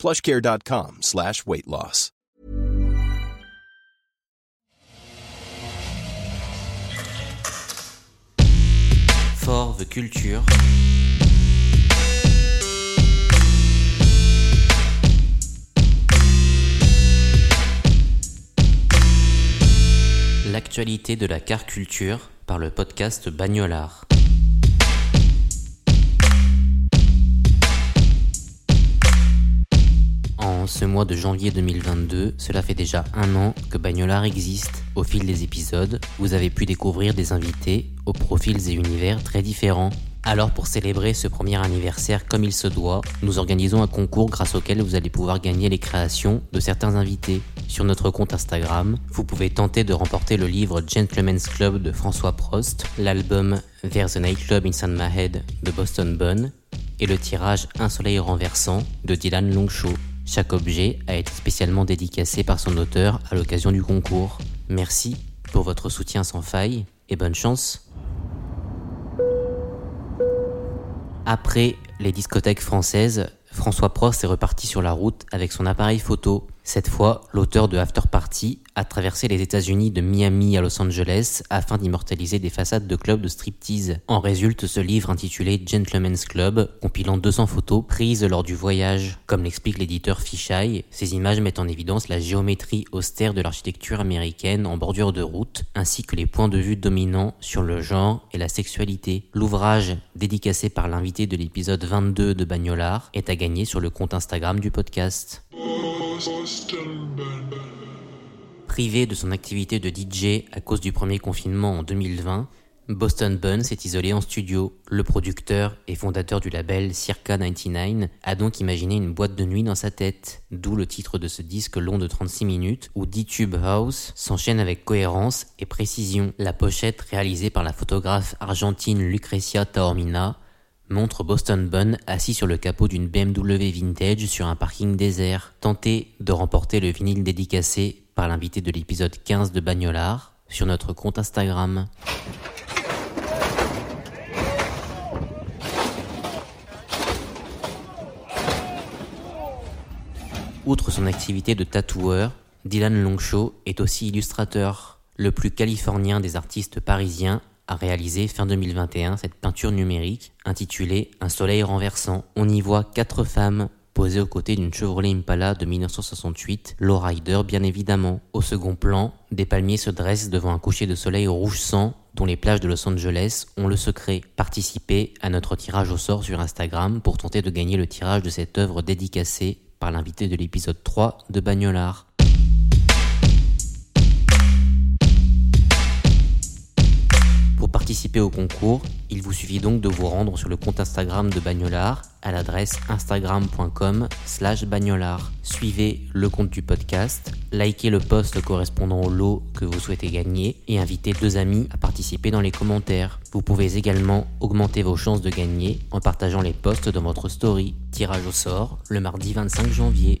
plushcare.com slash weight loss. For the Culture. L'actualité de la car culture par le podcast Bagnolard. Ce mois de janvier 2022, cela fait déjà un an que Bagnolard existe. Au fil des épisodes, vous avez pu découvrir des invités aux profils et univers très différents. Alors pour célébrer ce premier anniversaire comme il se doit, nous organisons un concours grâce auquel vous allez pouvoir gagner les créations de certains invités. Sur notre compte Instagram, vous pouvez tenter de remporter le livre Gentleman's Club de François Prost, l'album There's a Nightclub Inside My Head de Boston Bun et le tirage Un soleil renversant de Dylan Longshaw. Chaque objet a été spécialement dédicacé par son auteur à l'occasion du concours. Merci pour votre soutien sans faille et bonne chance. Après les discothèques françaises, François Prost est reparti sur la route avec son appareil photo. Cette fois, l'auteur de After Party a traversé les États-Unis de Miami à Los Angeles afin d'immortaliser des façades de clubs de striptease. En résulte ce livre intitulé Gentleman's Club, compilant 200 photos prises lors du voyage. Comme l'explique l'éditeur Fisheye, ces images mettent en évidence la géométrie austère de l'architecture américaine en bordure de route, ainsi que les points de vue dominants sur le genre et la sexualité. L'ouvrage, dédicacé par l'invité de l'épisode 22 de Bagnolard, est à gagner sur le compte Instagram du podcast. Privé de son activité de DJ à cause du premier confinement en 2020, Boston Bun s'est isolé en studio. Le producteur et fondateur du label Circa 99 a donc imaginé une boîte de nuit dans sa tête, d'où le titre de ce disque long de 36 minutes où 10 tube house s'enchaînent avec cohérence et précision. La pochette réalisée par la photographe argentine Lucrecia Taormina montre Boston Bun assis sur le capot d'une BMW vintage sur un parking désert, tenté de remporter le vinyle dédicacé par l'invité de l'épisode 15 de Bagnolard sur notre compte Instagram. Outre son activité de tatoueur, Dylan Longshaw est aussi illustrateur. Le plus californien des artistes parisiens a réalisé fin 2021 cette peinture numérique intitulée Un soleil renversant. On y voit quatre femmes posées aux côtés d'une Chevrolet Impala de 1968, Lowrider bien évidemment. Au second plan, des palmiers se dressent devant un coucher de soleil rouge sang dont les plages de Los Angeles ont le secret. Participez à notre tirage au sort sur Instagram pour tenter de gagner le tirage de cette œuvre dédicacée par l'invité de l'épisode 3 de Bagnolard. Participer au concours, il vous suffit donc de vous rendre sur le compte Instagram de Bagnolard à l'adresse instagram.com slash bagnolard. Suivez le compte du podcast, likez le post correspondant au lot que vous souhaitez gagner et invitez deux amis à participer dans les commentaires. Vous pouvez également augmenter vos chances de gagner en partageant les posts dans votre story. Tirage au sort le mardi 25 janvier.